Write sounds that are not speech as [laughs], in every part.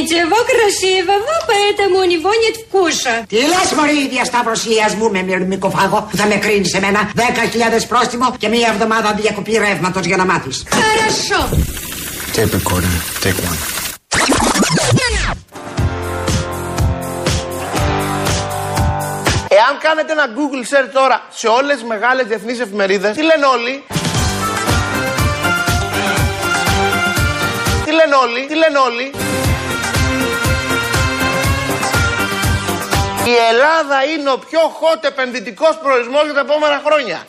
Ничего красивого, поэтому у него нет вкуса. Τι λες μωρή η διασταυρωσίας μου με μυρμικοφάγο που θα με κρίνει σε μένα 10.000 πρόστιμο και μία εβδομάδα διακοπή ρεύματος για να μάθεις. Хорошо. Tape recorder, take one. Εάν κάνετε ένα Google search τώρα σε όλες τις μεγάλες διεθνείς εφημερίδες, τι λένε όλοι. Τι λένε όλοι, τι λένε όλοι. Η Ελλάδα είναι ο πιο hot επενδυτικός προορισμός για τα επόμενα χρόνια.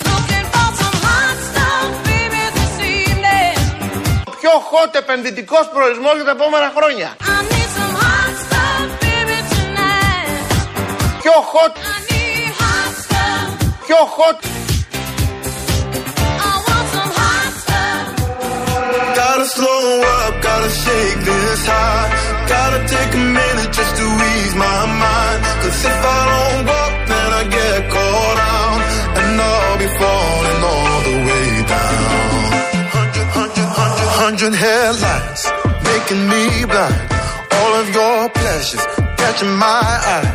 Ο πιο hot επενδυτικός προορισμός για τα επόμενα χρόνια. Πιο hot, πιο hot. Gotta slow up, gotta shake this high. Gotta take a minute just to ease my mind. Cause if I don't walk, then I get caught out. And I'll be falling all the way down. Hundred, hundred, hundred, hundred headlights making me blind. All of your pleasures catching my eye.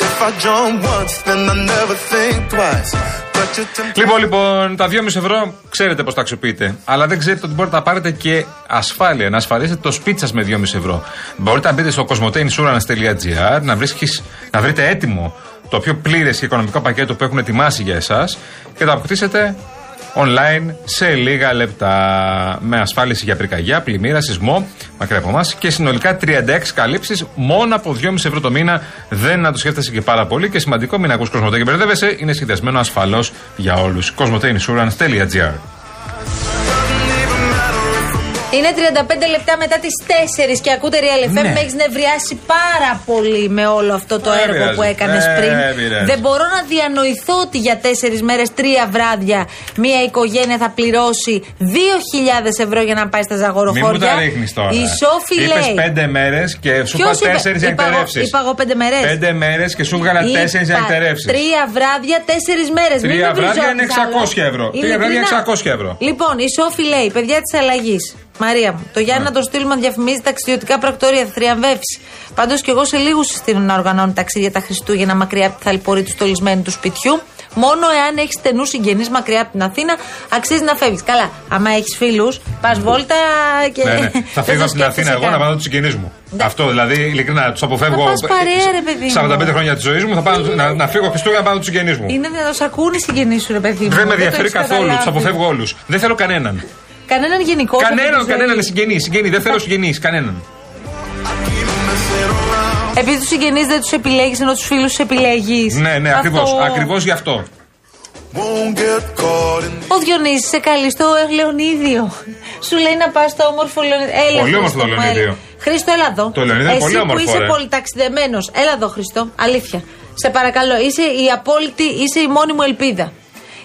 If I jump once, then I never think twice. But you tempt- Λοιπόν, λοιπόν, τα 2,5 ευρώ ξέρετε πώς τα αξιοποιείτε. Αλλά δεν ξέρετε ότι μπορείτε να πάρετε και ασφάλεια, να ασφαλίσετε το σπίτι σας με 2,5 ευρώ. Μπορείτε να μπείτε στο cosmoteinsurance.gr να, βρίσκεις- να βρείτε έτοιμο το πιο πλήρες και οικονομικό πακέτο που έχουν ετοιμάσει για εσάς και το αποκτήσετε online σε λίγα λεπτά. Με ασφάλιση για πυρκαγιά, πλημμύρα, σεισμό, μακριά από εμάς και συνολικά 36 καλύψεις μόνο από 2,5 ευρώ το μήνα. Δεν να το σκέφτεσαι και πάρα πολύ. Και σημαντικό, μην ακούς Κοσμοτέ και μπερδεύεσαι, είναι σχεδιασμένο ασφαλώς για όλους. Cosmoteinsurance.gr Είναι 35 λεπτά μετά τις 4 και ακούτε Real FM. Ναι. Με έχεις νευριάσει πάρα πολύ με όλο αυτό το Δεν έργο πειράζει. που έκανες Ε, πριν. πειράζει. Δεν μπορώ να διανοηθώ ότι για 4 μέρες, 3 βράδια, μία οικογένεια θα πληρώσει 2.000 ευρώ για να πάει στα Μην ζαγοροχώρια. μου τα ρίχνεις τώρα. Η Σόφη Είπες λέει. πέντε μέρες και σου είπα Ποιος είπε; τέσσερις για Είπα εγώ- εκτερεύσει. είπα εγώ πέντε μέρες. Πέντε μέρες και σου βγάλα τέσσερις για εκτερεύσει. Τρία βράδια, τέσσερις μέρες. Τρία βράδια είναι 600 ευρώ. Τρία βράδια είναι 600 ευρώ. Λοιπόν, η Σόφη λέει: Παιδιά της αλλαγής. Μαρία μου, το Γιάννη να το στείλουμε να διαφημίζει ταξιδιωτικά πρακτορία, θα θριαμβεύσει. Πάντως και εγώ σε λίγους συστήνω να οργανώνει ταξίδια τα Χριστούγεννα μακριά από τη θαλπορή του στολισμένου του σπιτιού. Μόνο εάν έχεις στενούς συγγενείς μακριά από την Αθήνα, αξίζει να φεύγεις. Καλά, άμα έχεις φίλους, πας βόλτα και. Ναι, ναι. [laughs] Θα δεν φύγω από την σκέφτεσαι Αθήνα εγώ καν. να πάω τους συγγενείς μου. Ναι. Αυτό δηλαδή, ειλικρινά, τους αποφεύγω. Να πας παρέα, ρε παιδί μου. 45 χρόνια της ζωής μου θα πάω, να, να φύγω Χριστούγεννα να πάω τους συγγενείς μου. Είναι να τους ακούνε οι συγγενείς σου, ρε παιδί μου. Δεν με το ενδιαφέρει έχεις καθόλου, καταλάβει. του αποφεύγω όλους. Δεν θέλω κανέναν. Κανέναν γενικό. Κανέναν, κανέναν συγγενή. Συγγενή, δεν θέλω συγγενείς, κανέναν. Επειδή τους συγγενείς δεν τους επιλέγεις, ενώ τους φίλους τους επιλέγεις. Ναι, ναι, ακριβώς. Ακριβώς γι' αυτό. Won't get caught in Ο Διονύσης σε καλεί στο Λεωνίδιο. Σου λέει να πας στο όμορφο Λεωνίδιο. Έλα, Πολύ Χρήστο όμορφο το μου, Λεωνίδιο. έλα. Χρήστο, έλα εδώ. Το Λεωνίδιο είναι Εσύ πολύ που όμορφο, είσαι ρε. πολυταξιδεμένος. Έλα εδώ, Χριστό. Αλήθεια. Σε παρακαλώ, είσαι η απόλυτη, είσαι η μόνη μου ελπίδα.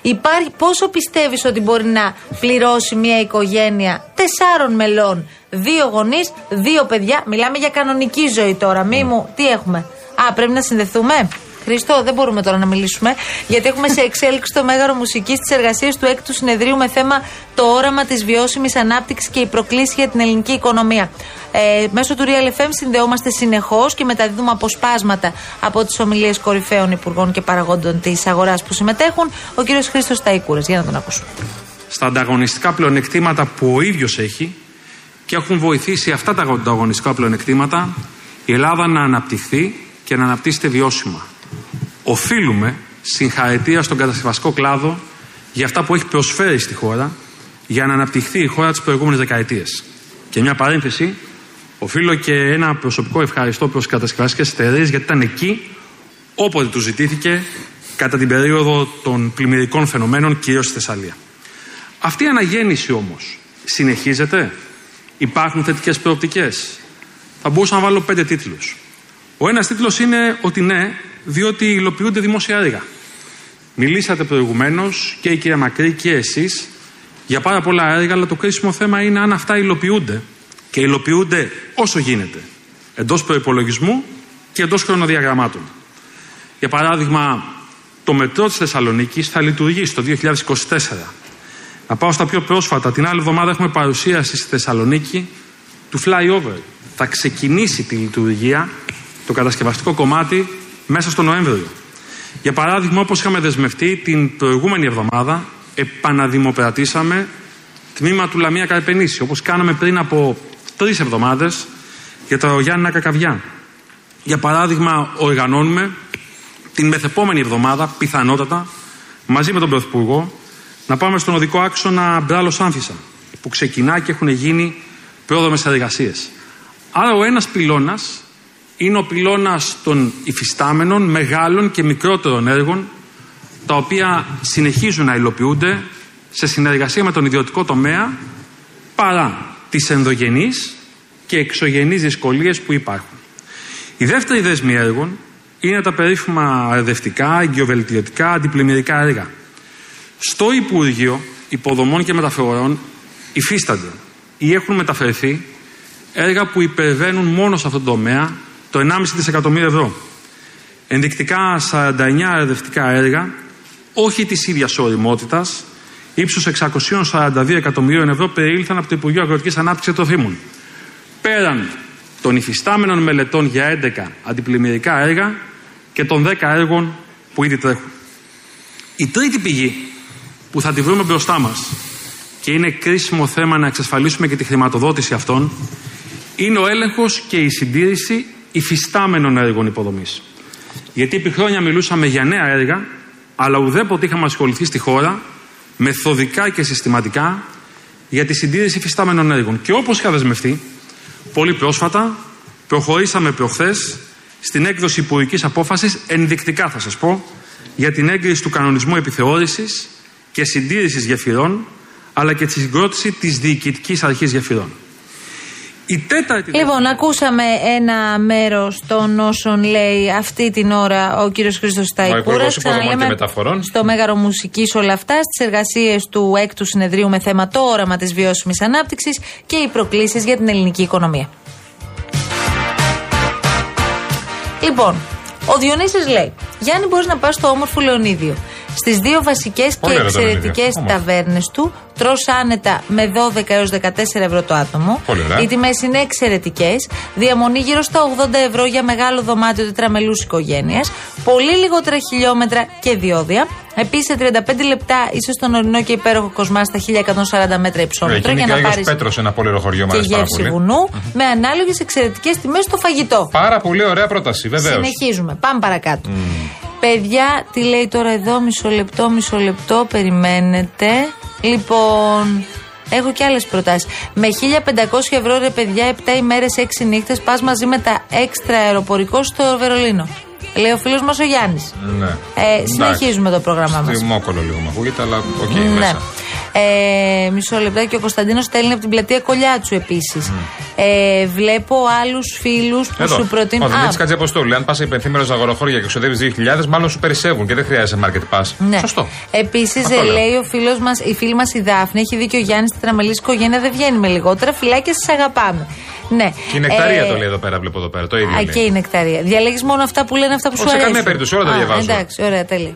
Υπάρχει, πόσο πιστεύεις ότι μπορεί να πληρώσει μια οικογένεια τεσσάρων μελών, δύο γονείς, δύο παιδιά; Μιλάμε για κανονική ζωή τώρα. Μη μου, τι έχουμε; Α, πρέπει να συνδεθούμε; Χριστό, δεν μπορούμε τώρα να μιλήσουμε, γιατί έχουμε σε εξέλιξη το μέγαρο μουσικής της εργασίας του έκτου συνεδρίου με θέμα το όραμα της βιώσιμης ανάπτυξης και οι προκλήσεις για την ελληνική οικονομία. Ε, μέσω του Real FM συνδεόμαστε συνεχώς και μεταδίδουμε αποσπάσματα από τις ομιλίες κορυφαίων υπουργών και παραγόντων της αγοράς που συμμετέχουν. Ο κύριος Χρήστος Ταϊκούρα. Για να τον ακούσουμε. στα ανταγωνιστικά πλεονεκτήματα που ο ίδιος έχει και έχουν βοηθήσει αυτά τα ανταγωνιστικά πλεονεκτήματα η Ελλάδα να αναπτυχθεί και να αναπτύσσεται βιώσιμα. Οφείλουμε συγχαρητήρια στον κατασκευαστικό κλάδο για αυτά που έχει προσφέρει στη χώρα για να αναπτυχθεί η χώρα τι προηγούμενε δεκαετίε. Και μια παρένθεση, οφείλω και ένα προσωπικό ευχαριστώ προς τι κατασκευαστικέ εταιρείες γιατί ήταν εκεί όποτε τους ζητήθηκε κατά την περίοδο των πλημμυρικών φαινομένων, κυρίως στη Θεσσαλία. Αυτή η αναγέννηση όμως συνεχίζεται; Υπάρχουν θετικές προοπτικές; Θα μπορούσα να βάλω πέντε τίτλους. Ο ένας τίτλος είναι ότι ναι, διότι υλοποιούνται δημόσια έργα. Μιλήσατε προηγουμένως και η κυρία Μακρύ και εσείς για πάρα πολλά έργα, αλλά το κρίσιμο θέμα είναι αν αυτά υλοποιούνται και υλοποιούνται όσο γίνεται. Εντός προπολογισμού και εντός χρονοδιαγραμμάτων. Για παράδειγμα, το μετρό της Θεσσαλονίκης θα λειτουργήσει το 2024. Να πάω στα πιο πρόσφατα. Την άλλη εβδομάδα έχουμε παρουσίαση στη Θεσσαλονίκη του flyover. θα ξεκινήσει τη λειτουργία το κατασκευαστικό κομμάτι μέσα στο Νοέμβριο. Για παράδειγμα, όπως είχαμε δεσμευτεί την προηγούμενη εβδομάδα, επαναδημοπρατήσαμε τμήμα του Λαμία Καρπενήσι, όπως κάναμε πριν από τρεις εβδομάδες για το Γιάννη Κακαβιά. Για παράδειγμα, οργανώνουμε την μεθεπόμενη εβδομάδα, πιθανότατα, μαζί με τον Πρωθυπουργό, να πάμε στον οδικό άξονα Μπράλο Άμφισα, που ξεκινά και έχουν γίνει πρόδρομε εργασίες. Άρα, ο ένας πυλώνας είναι ο πυλώνας των υφιστάμενων μεγάλων και μικρότερων έργων, τα οποία συνεχίζουν να υλοποιούνται σε συνεργασία με τον ιδιωτικό τομέα, παρά τις ενδογενείς και εξωγενείς δυσκολίες που υπάρχουν. Η δεύτερη δέσμη έργων είναι τα περίφημα αρδευτικά, εγκυοβελτιωτικά, αντιπλημμυρικά έργα. Στο Υπουργείο Υποδομών και Μεταφορών υφίστανται ή έχουν μεταφερθεί έργα που υπερβαίνουν μόνο σε αυτόν τον τομέα το 1,5 δισεκατομμύριο ευρώ. Ενδεικτικά 49 αρδευτικά έργα, όχι της ίδιας οριμότητας, ύψου 642 εκατομμυρίων ευρώ περιήλθαν από το Υπουργείο Αγροτικής Ανάπτυξης Τροφίμων. Πέραν των υφιστάμενων μελετών για 11 αντιπλημμυρικά έργα και των 10 έργων που ήδη τρέχουν. Η τρίτη πηγή που θα τη βρούμε μπροστά μας και είναι κρίσιμο θέμα να εξασφαλίσουμε και τη χρηματοδότηση αυτών είναι ο έλεγχος και η συντήρηση υφιστάμενων έργων υποδομής. Γιατί επί χρόνια μιλούσαμε για νέα έργα, αλλά ουδέποτε είχαμε ασχοληθεί στη χώρα μεθοδικά και συστηματικά για τη συντήρηση υφιστάμενων έργων. Και όπως είχα δεσμευτεί, πολύ πρόσφατα προχωρήσαμε προχθές στην έκδοση υπουργικής απόφασης, ενδεικτικά θα σας πω, για την έγκριση του κανονισμού επιθεώρησης και συντήρησης γεφυρών, αλλά και τη συγκρότηση της διοικητικής αρχής γεφυρών. Η τέταρτη... Λοιπόν, ακούσαμε ένα μέρος των όσων λέει αυτή την ώρα ο κύριος Χρήστος Ταϊκούρα. Ξαναλέμε στο Μέγαρο Μουσικής όλα αυτά, στις εργασίες του έκτου συνεδρίου με θέμα το όραμα της βιώσιμης ανάπτυξης και οι προκλήσεις για την ελληνική οικονομία. Λοιπόν, ο Διονύσης λέει: Γιάννη, μπορείς να πας στο όμορφο Λεωνίδιο. Στις δύο βασικές και εξαιρετικές ταβέρνες του τρώ άνετα με 12 έως 14 ευρώ το άτομο. Οι τιμές είναι εξαιρετικές. Διαμονή γύρω στα 80 ευρώ για μεγάλο δωμάτιο τετραμελούς οικογένειας. Πολύ λιγότερα χιλιόμετρα και διόδια. Επίσης, σε 35 λεπτά είσαι στον ορεινό και υπέροχο κοσμά στα 1140 μέτρα υψόμετρο για να πάρεις. Πέτρος, ένα πολύ ωραίο χωριό και γεύση βουνού, με ανάλογες εξαιρετικές τιμές στο φαγητό. Πάρα πολύ ωραία πρόταση, βεβαίως. Συνεχίζουμε. Πάμε παρακάτω. Παιδιά, τι λέει τώρα εδώ, μισό λεπτό, μισό λεπτό, περιμένετε. Λοιπόν, έχω και άλλες προτάσεις. Με 1500 ευρώ ρε παιδιά, 7 ημέρες, 6 νύχτες, πας μαζί με τα έξτρα αεροπορικό στο Βερολίνο. Λέει ο φίλος μας ο Γιάννης. Ναι. Ε, συνεχίζουμε το πρόγραμμά μας. Μόκολο λίγο μου ακούγεται, αλλά OK, okay, ναι. μέσα. Ε, μισό λεπτάκι. Ο Κωνσταντίνος στέλνει από την πλατεία Κολιάτσου επίσης. Ε, βλέπω άλλους φίλους που σου προτείνουν. Ο Δημήτρης Κατζιαποστόλου. Αν πας σε υπενθύμερο αγοροχώρια και ξοδεύεις 2.000, μάλλον σου περισσεύουν και δεν χρειάζεται market pass. Ναι. Σωστό. Επίσης, λέει ο φίλος μα, η φίλη μας η Δάφνη, έχει δίκιο ο Γιάννης, στη τραμελή οικογένεια δεν βγαίνει με λιγότερα. Φυλάκια σας αγαπάμε. Ναι. Και η νεκταρία ε, το λέει εδώ πέρα, βλέπω εδώ πέρα. Το ίδιο. Α, και η νεκταρία. Διαλέγεις μόνο αυτά που λένε αυτά που σου αρέσουν. Σε καμία περίπτωση, όλα τα διαβάζω. Εντάξει, ωραία, τέλεια.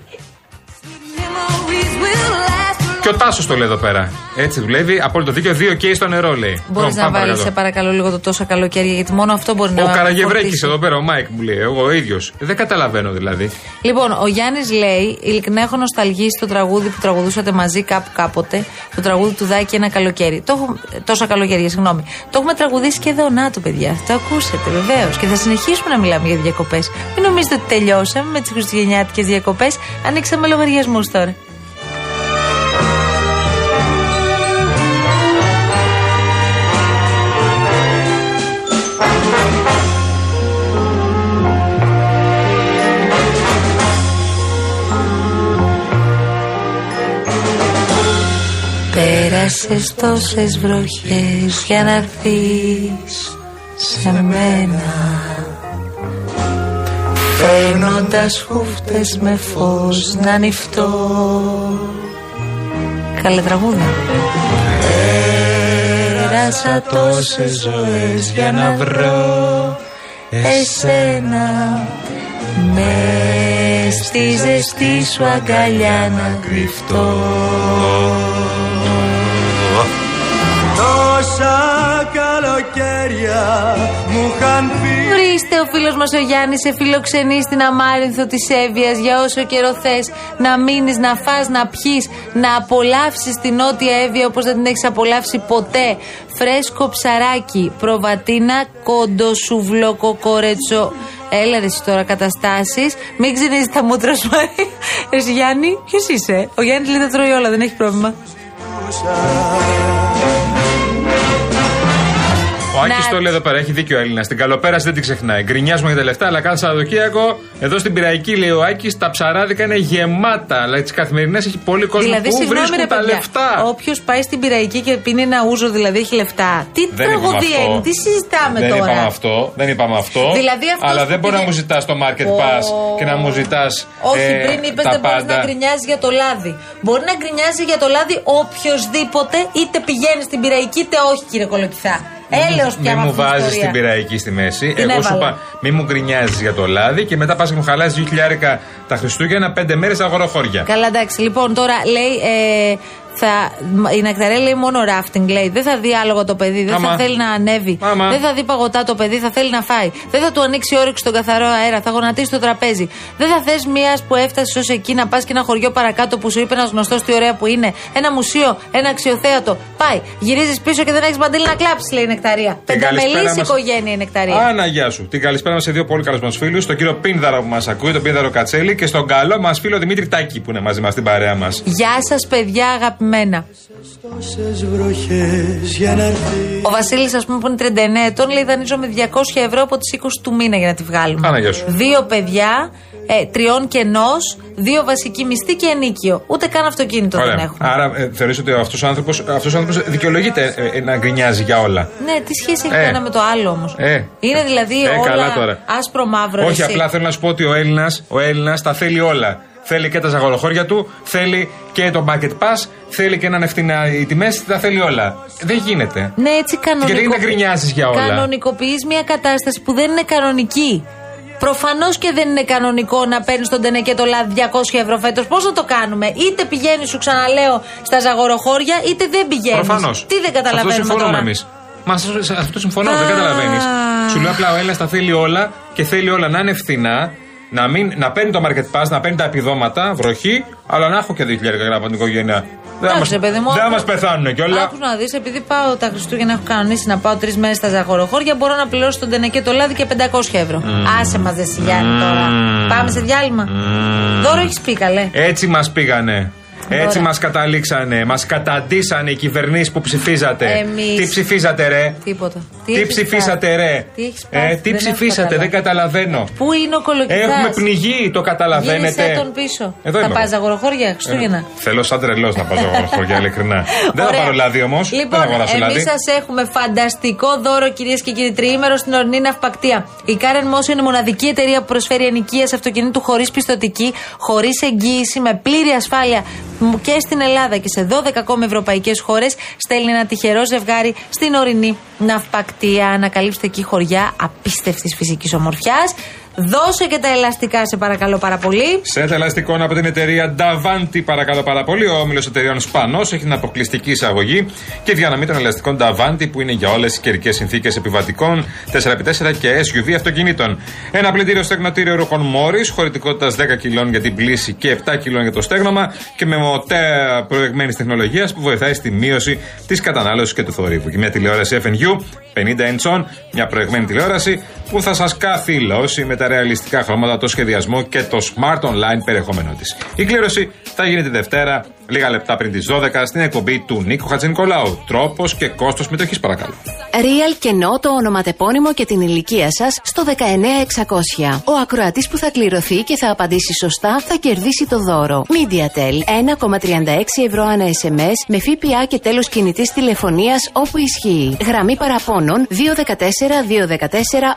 Και ο Τάσος το λέει εδώ πέρα. Έτσι δουλεύει. Απόλυτο δίκιο. Δύο και στο νερό λέει. Μπορείς να βάλεις, σε παρακαλώ, λίγο το τόσο καλοκαίρι, γιατί μόνο αυτό μπορεί να Ο Καραγευρέκη εδώ πέρα, ο Μάικ μου λέει. Εγώ ο ίδιος. Δεν καταλαβαίνω δηλαδή. Λοιπόν, ο Γιάννης λέει: Ειλικρινά έχω νοσταλγήσει το τραγούδι που τραγουδούσατε μαζί κάπου κάποτε. Το τραγούδι του Δάκη ένα καλοκαίρι. Το έχω, τόσα καλοκαίρια, συγγνώμη. Το έχουμε τραγουδήσει και εδώ, να το παιδιά. Το ακούσετε βεβαίως. Και θα συνεχίσουμε να μιλάμε για διακοπές. Μην νομίζετε ότι τελειώσαμε με τις χριστουγεννιάτικες διακοπές. Ανοίξαμε λογαριασμούς τώρα. Πέρασες τόσες βροχές για να έρθεις σε μένα. Φέρνοντας χούφτες με φως να ανοιχτώ Καλέ τραγούδα. Πέρασα τόσες ζωές για να βρω εσένα. Με στη ζεστή σου αγκαλιά να κρυφτώ Τόσα καλοκαίρια καλοκαίρια μου είχαν πει Ορίστε ο φίλος μας ο Γιάννης σε φιλοξενεί στην Αμάρινθο της Εύβοιας για όσο καιρό θες να μείνεις, να φας, να πιει, να απολαύσεις την νότια Εύβοια όπως δεν την έχεις απολαύσει ποτέ. Φρέσκο ψαράκι, προβατίνα, κοντοσουβλό, κοκορέτσο. Έλα ρε εσύ τώρα καταστάσεις. Μην ξυνίζει τα μούτρα σου, Μαρία. Εσύ Γιάννη, ποιο είσαι. Ο Γιάννης λέει τα τρώει όλα, δεν έχει πρόβλημα. Ο Άκη Να- το λέει εδώ πέρα, έχει δίκιο ο Έλληνας. Την καλοπέραση δεν την ξεχνάει. Γκρινιάζουμε για τα λεφτά, αλλά κάθε Σαββατοκύριακο εδώ στην Πυραϊκή, λέει ο Άκης, τα ψαράδικα είναι γεμάτα. Αλλά τις καθημερινές έχει πολύ κόσμο Δηλαδή, που συγγνώμη βρίσκουν ρε τα παιδιά, λεφτά. Όποιος πάει στην πυραϊκή και πίνει ένα ούζο, δηλαδή έχει λεφτά. Τι Δεν είπαμε τραγωδία αυτό. είναι, τι συζητάμε δεν τώρα; είπαμε αυτό. Δεν είπαμε αυτό. Δηλαδή αυτός αλλά που δεν μπορεί να πήγε- μου ζητάς το market Ω. pass και να μου ζητάς. Όχι, πριν είπες τα δεν μπορείς πάντα. να γκρινιάζει για το λάδι. Μπορεί να γκρινιάζει για το λάδι οποιοδήποτε, είτε πηγαίνει στην πυραϊκή είτε όχι, κύριε Κολοκυθά. Έλεος πια Μην με μου αυτή την βάζεις ιστορία. την πυραϊκή στη μέση. Την Εγώ σου έβαλα. είπα, μην μου γκρινιάζεις για το λάδι και μετά πας και μου χαλάσει δύο χιλιάρικα τα Χριστούγεννα πέντε μέρες αγοροχώρια. Καλά, εντάξει. Λοιπόν, τώρα λέει. Ε, θα, η Νεκταρέ λέει μόνο ράφτινγκ. Λέει. Δεν θα δει άλογο το παιδί, δεν Άμα. θα θέλει να ανέβει. Άμα. Δεν θα δει παγωτά το παιδί, θα θέλει να φάει. Δεν θα του ανοίξει η όρεξη στον καθαρό αέρα, θα γονατίσει το τραπέζι. Δεν θα θες μία που έφτασες ως εκεί να πας και ένα χωριό παρακάτω που σου είπε ένας γνωστός τι ωραία που είναι. Ένα μουσείο, ένα αξιοθέατο. Πάει. Γυρίζεις πίσω και δεν έχεις μαντήλι να κλάψεις, λέει η Νεκταρία. Την καλησπέρα Πενταμελής μας- οικογένεια η Νεκταρία. Άνα, γεια σου. Την καλησπέρα μας σε δύο πολύ καλούς μας φίλους, τον κύριο Πίνδαρο που μας ακούει, τον Πίνδαρο Κατσέλη και στον καλό μας φίλο Δημήτρη Τάκη που είναι μαζί μας στην παρέα μας. Γεια σας, παιδιά αγαπημένα. Τόσες βροχές για να έρθει Ο Βασίλης, ας πούμε, που είναι 39 ετών, λέει δανείζω με 200 ευρώ από τις 20 του μήνα για να τη βγάλουμε. Άνα, γεια σου. Δύο παιδιά, ε, τριών και ενό, δύο βασικοί μισθοί και ενίκιο. Ούτε καν αυτοκίνητο δεν Ωραία. έχουμε. Άρα ε, θεωρείς ότι αυτός ο άνθρωπο αυτός ο άνθρωπος δικαιολογείται ε, ε, να γκρινιάζει για όλα; Ναι, τι σχέση έχει Ε. το ένα με το άλλο όμως; Ε. Είναι δηλαδή Ε, όλα καλά τώρα. άσπρο μαύρο. Όχι, εσύ. απλά θέλω να σου πω ότι ο Έλληνα ο Έλληνας τα θέλει όλα. Θέλει και τα ζαγοροχώρια του, θέλει και το market pass, θέλει και έναν ευθυνά οι τιμές, τα θέλει όλα. Δεν γίνεται. Ναι, έτσι κανονικό. Γιατί να γκρινιάζεις για όλα. Κανονικοποιείς μια κατάσταση που δεν είναι κανονική. Προφανώς και δεν είναι κανονικό να παίρνεις τον τενεκέ το λάδι 200 ευρώ φέτος. Πώς να το κάνουμε, είτε πηγαίνεις, σου ξαναλέω, στα ζαγοροχώρια, είτε δεν πηγαίνεις. Προφανώς. Τι δεν καταλαβαίνουμε Αυτό συμφωνούμε τώρα; εμείς. Μα σε σε αυτό συμφωνώ, δεν Α. καταλαβαίνεις. Σου λέω απλά ο Έλληνα τα θέλει όλα και θέλει όλα να είναι φθηνά, να, μην, να παίρνει το market pass, να παίρνει τα επιδόματα, βροχή, αλλά να έχω και 2.000 γραμμά από την οικογένεια. Δεν Εντάξει, μας, ρε παιδί μου, δεν άκου- μας πεθάνουν κιόλα. Άκους να δεις, επειδή πάω τα Χριστούγεννα, έχω κανονίσει να πάω τρεις μέρες στα ζαχοροχώρια, μπορώ να πληρώσω τον τενεκέ το λάδι και 500 ευρώ. Άσε μας, δεν Γιάννη τώρα. Πάμε σε διάλειμμα. Δώρο έχεις πει, καλέ. Έτσι μας πήγανε. Έτσι Ωραία. μας καταλήξανε. Μας καταντήσανε οι κυβερνήσεις που ψηφίζατε. Εμείς. Τι ψηφίζατε, ρε; Τίποτα. Τι, έχεις ψηφίσατε, πάθει; ρε; Τι έχεις ε, πάθει; τι Δεν έχω ψηφίσατε, δεν καταλάβει. καταλαβαίνω. Πού είναι ο κολοκυθάς; Έχουμε πνιγεί, το καταλαβαίνετε. Γύρισε τον πίσω. Εδώ θα είμαι πας εγώ. ζαγοροχώρια Χριστούγεννα. Ε, θέλω σαν τρελός να πάω [laughs] χωριά, ειλικρινά. δεν θα Ωραία. πάρω λάδι όμως. δεν Λοιπόν, θα αγοράσω εμείς λάδι. σας έχουμε φανταστικό δώρο, κυρίες και κύριοι, τριήμερο στην ορεινή ναυπακτία. Η Karen Motion είναι η μοναδική εταιρεία που προσφέρει ενοικίαση αυτοκινήτου χωρίς πιστοτική, χωρίς εγγύηση, με πλήρη ασφάλεια μ, και στην Ελλάδα και σε 12 ακόμη ευρωπαϊκές χώρες. Στέλνει ένα τυχερό ζευγάρι στην ορεινή ναυπακτία. Ανακαλύψτε εκεί χωριά απίστευτης φυσικής ομορφιάς. Δώσε και τα ελαστικά, σε παρακαλώ πάρα πολύ. Σετ ελαστικών από την εταιρεία Davanti, παρακαλώ πάρα πολύ. Ο όμιλος εταιρεών Σπανός έχει την αποκλειστική εισαγωγή και διανομή των ελαστικών Davanti που είναι για όλες τις καιρικές συνθήκες επιβατικών 4x4 και SUV αυτοκινήτων. Ένα πλυντήριο στεγνοτήριο ρούχων Μόρις, χωρητικότητας 10 κιλών για την πλήση και 7 κιλών για το στέγνομα και με μοτέα προηγμένης τεχνολογίας που βοηθάει στη μείωση της κατανάλωσης και του θορύβου. Και μια τηλεόραση FNU 50 inch μια προηγμένη τηλεόραση που θα σας καθυλώσει με τα ρεαλιστικά χρώματα, το σχεδιασμό και το smart online περιεχόμενό της. Η κλήρωση θα γίνει τη Δευτέρα, λίγα λεπτά πριν τις 12, στην εκπομπή του Νίκο Χατζηνικολάου. Τρόπος και κόστος συμμετοχή, παρακαλώ. Real κενό το ονοματεπώνυμο και την ηλικία σας στο 19600. Ο ακροατής που θα κληρωθεί και θα απαντήσει σωστά θα κερδίσει το δώρο. MediaTel 1,36 ευρώ ανά SMS με ΦΠΑ και τέλος κινητής τηλεφωνίας όπου ισχύει. Γραμμή παραπώνων 214 214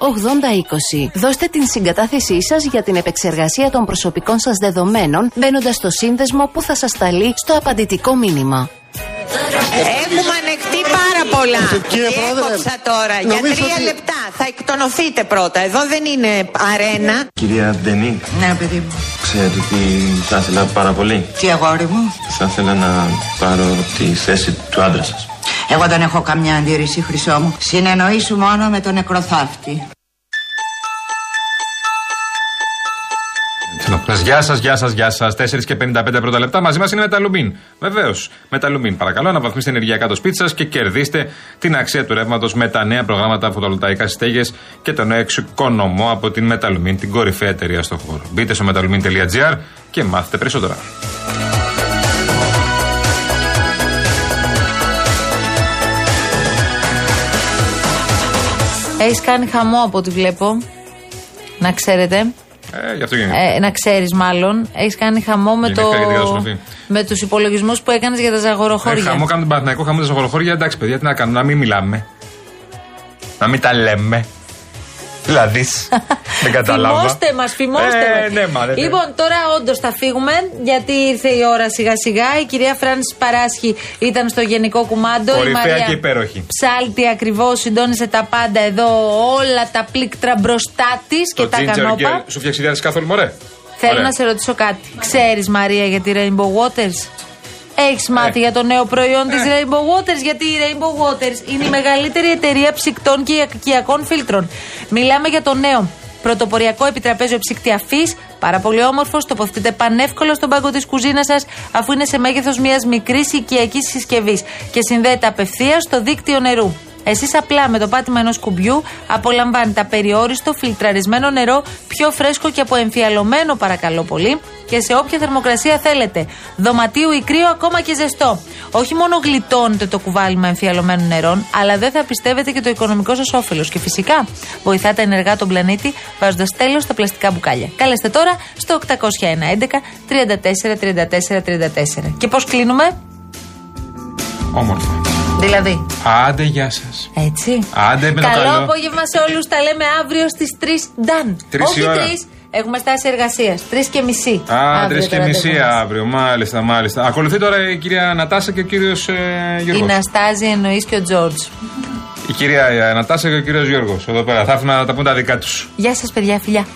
8020. Δώστε την συγκατάθεσή σας για την επεξεργασία των προσωπικών σας δεδομένων μπαίνοντας στο σύνδεσμο που θα σας σταλεί στο απαντητικό μήνυμα. Έχουμε ανεχτεί πάρα πολλά. Κύριε Πρόεδρε, Διέκοψα τώρα για νομίζω τρία ότι- λεπτά. Θα εκτονωθείτε πρώτα. Εδώ δεν είναι αρένα. Κυρία Ντενί, Ναι, παιδί μου. ξέρετε ότι θα ήθελα πάρα πολύ; Τι αγόρι μου; Θα ήθελα να πάρω τη θέση του άντρα σας. Εγώ δεν έχω καμιά αντίρρηση, Χρυσό μου. Συνεννοήσου μόνο με τον νεκροθάφτη. Γεια σας, γεια σας, γεια σας. 4 και 55 πρώτα λεπτά. Μαζί μας είναι Μεταλουμίν. Βεβαίως, Μεταλουμίν. Παρακαλώ, αναβαθμίστε ενεργειακά το σπίτι σας και κερδίστε την αξία του ρεύματος με τα νέα προγράμματα φωτοβολταϊκά στέγες και το νέο εξοικονομό από την Μεταλουμίν, την κορυφαία εταιρεία στον χώρο. Μπείτε στο metalumin.gr και μάθετε περισσότερα. Έχεις κάνει χαμό από ό,τι βλέπω. Να ξέρετε. Ε, γι' αυτό γίνεται. Ε, να ξέρεις, μάλλον. Έχεις κάνει χαμό με, Γενικά το... για την καταστροφή. με τους υπολογισμούς που έκανες για τα Ε, ζαγοροχώρια. χαμό κάνουν τον Παναθηναϊκό, χαμό τα ζαχοροχώρια. Εντάξει, παιδιά, τι να κάνουμε, να μην μιλάμε. Να μην τα λέμε. Δηλαδή. [laughs] δεν κατάλαβα. Φημώστε μας, φημώστε Ε, μας. ναι, μα, ναι, ναι. Λοιπόν, τώρα όντως θα φύγουμε, γιατί ήρθε η ώρα σιγά σιγά. Η κυρία Φράνση Παράσχη ήταν στο Γενικό Κουμάντο. Κορυφαία η Μαρία και υπέροχη. Ψάλτη ακριβώς συντόνισε τα πάντα εδώ, όλα τα πλήκτρα μπροστά της και Το τα ginger κανόπα. girl. Σου φτιάξει ιδέα καθόλου, μωρέ. Θέλω Ωραία. να σε ρωτήσω κάτι. Ξέρεις, Μαρία, για τη Rainbow Waters; Έχεις μάθει Ε. για το νέο προϊόν της Rainbow Waters, γιατί η Rainbow Waters είναι η μεγαλύτερη εταιρεία ψυκτών και οικιακών φίλτρων. Μιλάμε για το νέο πρωτοποριακό επιτραπέζιο ψύκτη αφή, πάρα πολύ όμορφος, τοποθετείται πανεύκολα στον πάγκο της κουζίνας σας, αφού είναι σε μέγεθος μιας μικρής οικιακής συσκευής και συνδέεται απευθείας στο δίκτυο νερού. Εσείς απλά με το πάτημα ενός κουμπιού απολαμβάνετε απεριόριστο φιλτραρισμένο νερό, πιο φρέσκο και αποεμφιαλωμένο παρακαλώ πολύ και σε όποια θερμοκρασία θέλετε. Δωματίου ή κρύο, ακόμα και ζεστό. Όχι μόνο γλιτώνετε το κουβάλιμα εμφιαλωμένων νερών, αλλά δεν θα πιστεύετε και το οικονομικό σας όφελος. Και φυσικά βοηθάτε ενεργά τον πλανήτη βάζοντας τέλος στα πλαστικά μπουκάλια. Καλέστε τώρα στο 801 11 34 34 34. Και πώς κλείνουμε, Όμορφα. Δηλαδή. Άντε, γεια σας. Έτσι. Άντε, με το καλό, καλό. απόγευμα σε όλους. Τα λέμε αύριο στις 3. Νταν. Τρεις Όχι η ώρα. 3. Έχουμε στάση εργασίας. 3 και μισή. Α, Αύριο τρεις και το μισή ραντεβού μας. αύριο. Μάλιστα, μάλιστα. Ακολουθεί τώρα η κυρία Νατάσα και ο κύριος ε, Η Γιώργο. Ναστάζη εννοείς και ο Τζόρτζ. Η κυρία ε, Νατάσα και ο κύριος Γιώργος. Εδώ πέρα. Θα έρθουν να τα πούν τα δικά τους. Γεια σας, παιδιά, φιλιά.